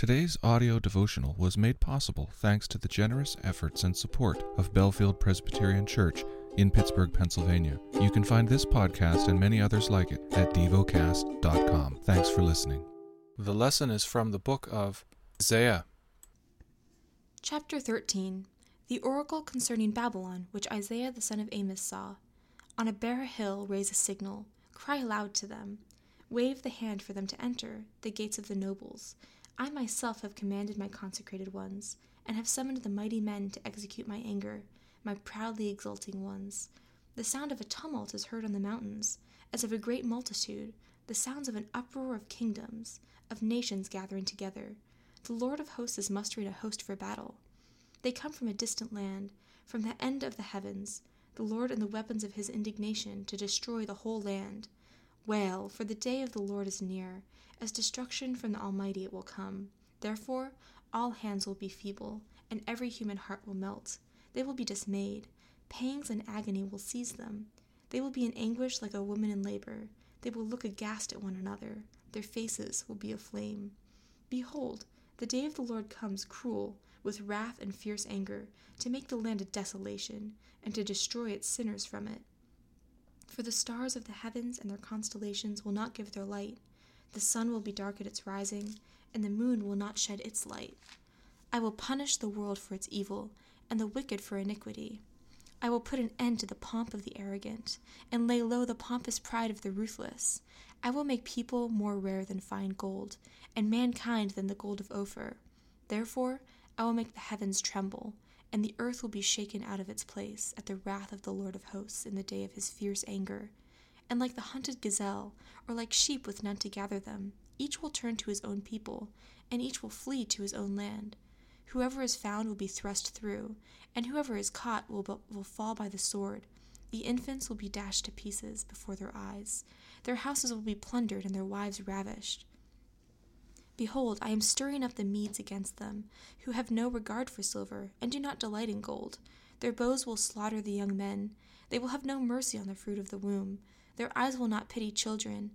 Today's audio devotional was made possible thanks to the generous efforts and support of Bellefield Presbyterian Church in Pittsburgh, Pennsylvania. You can find this podcast and many others like it at devocast.com. Thanks for listening. The lesson is from the book of Isaiah. Chapter 13 The oracle concerning Babylon, which Isaiah the son of Amoz saw. On a bare hill raise a signal, cry aloud to them, wave the hand for them to enter, the gates of the nobles. I myself have commanded my consecrated ones, and have summoned the mighty men to execute my anger, my proudly exulting ones. The sound of a tumult is heard on the mountains, as of a great multitude, the sounds of an uproar of kingdoms, of nations gathering together. The Lord of hosts is mustering a host for battle. They come from a distant land, from the end of the heavens, the Lord and the weapons of his indignation to destroy the whole land. Wail, for the day of the Lord is near, as destruction from the Almighty it will come. Therefore, all hands will be feeble, and every human heart will melt. They will be dismayed. Pangs and agony will seize them. They will be in anguish like a woman in labor. They will look aghast at one another. Their faces will be aflame. Behold, the day of the Lord comes cruel, with wrath and fierce anger, to make the land a desolation, and to destroy its sinners from it. For the stars of the heavens and their constellations will not give their light. The sun will be dark at its rising, and the moon will not shed its light. I will punish the world for its evil, and the wicked for iniquity. I will put an end to the pomp of the arrogant, and lay low the pompous pride of the ruthless. I will make people more rare than fine gold, and mankind than the gold of Ophir. Therefore, I will make the heavens tremble, and the earth will be shaken out of its place at the wrath of the Lord of hosts in the day of his fierce anger. And like the hunted gazelle, or like sheep with none to gather them, each will turn to his own people, and each will flee to his own land. Whoever is found will be thrust through, and whoever is caught will, will fall by the sword. The infants will be dashed to pieces before their eyes. Their houses will be plundered, and their wives ravished. Behold, I am stirring up the Medes against them, who have no regard for silver, and do not delight in gold. Their bows will slaughter the young men. They will have no mercy on the fruit of the womb. Their eyes will not pity children.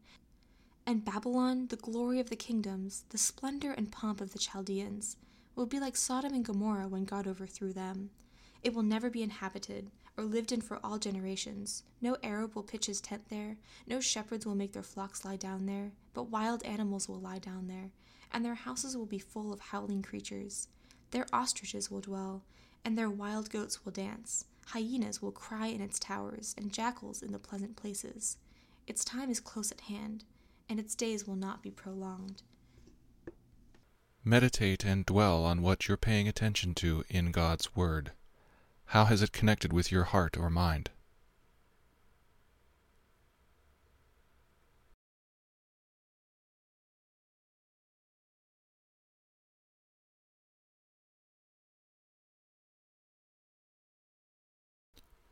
And Babylon, the glory of the kingdoms, the splendor and pomp of the Chaldeans, will be like Sodom and Gomorrah when God overthrew them. It will never be inhabited, or lived in for all generations. No Arab will pitch his tent there, no shepherds will make their flocks lie down there, but wild animals will lie down there, and their houses will be full of howling creatures. There ostriches will dwell, and there wild goats will dance. Hyenas will cry in its towers, and jackals in the pleasant places. Its time is close at hand, and its days will not be prolonged. Meditate and dwell on what you're paying attention to in God's Word. How has it connected with your heart or mind?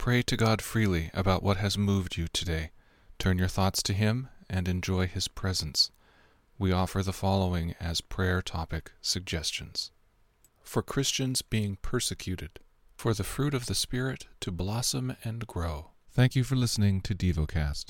Pray to God freely about what has moved you today. Turn your thoughts to Him and enjoy His presence. We offer the following as prayer topic suggestions For Christians being persecuted, for the fruit of the Spirit to blossom and grow. Thank you for listening to DevoCast.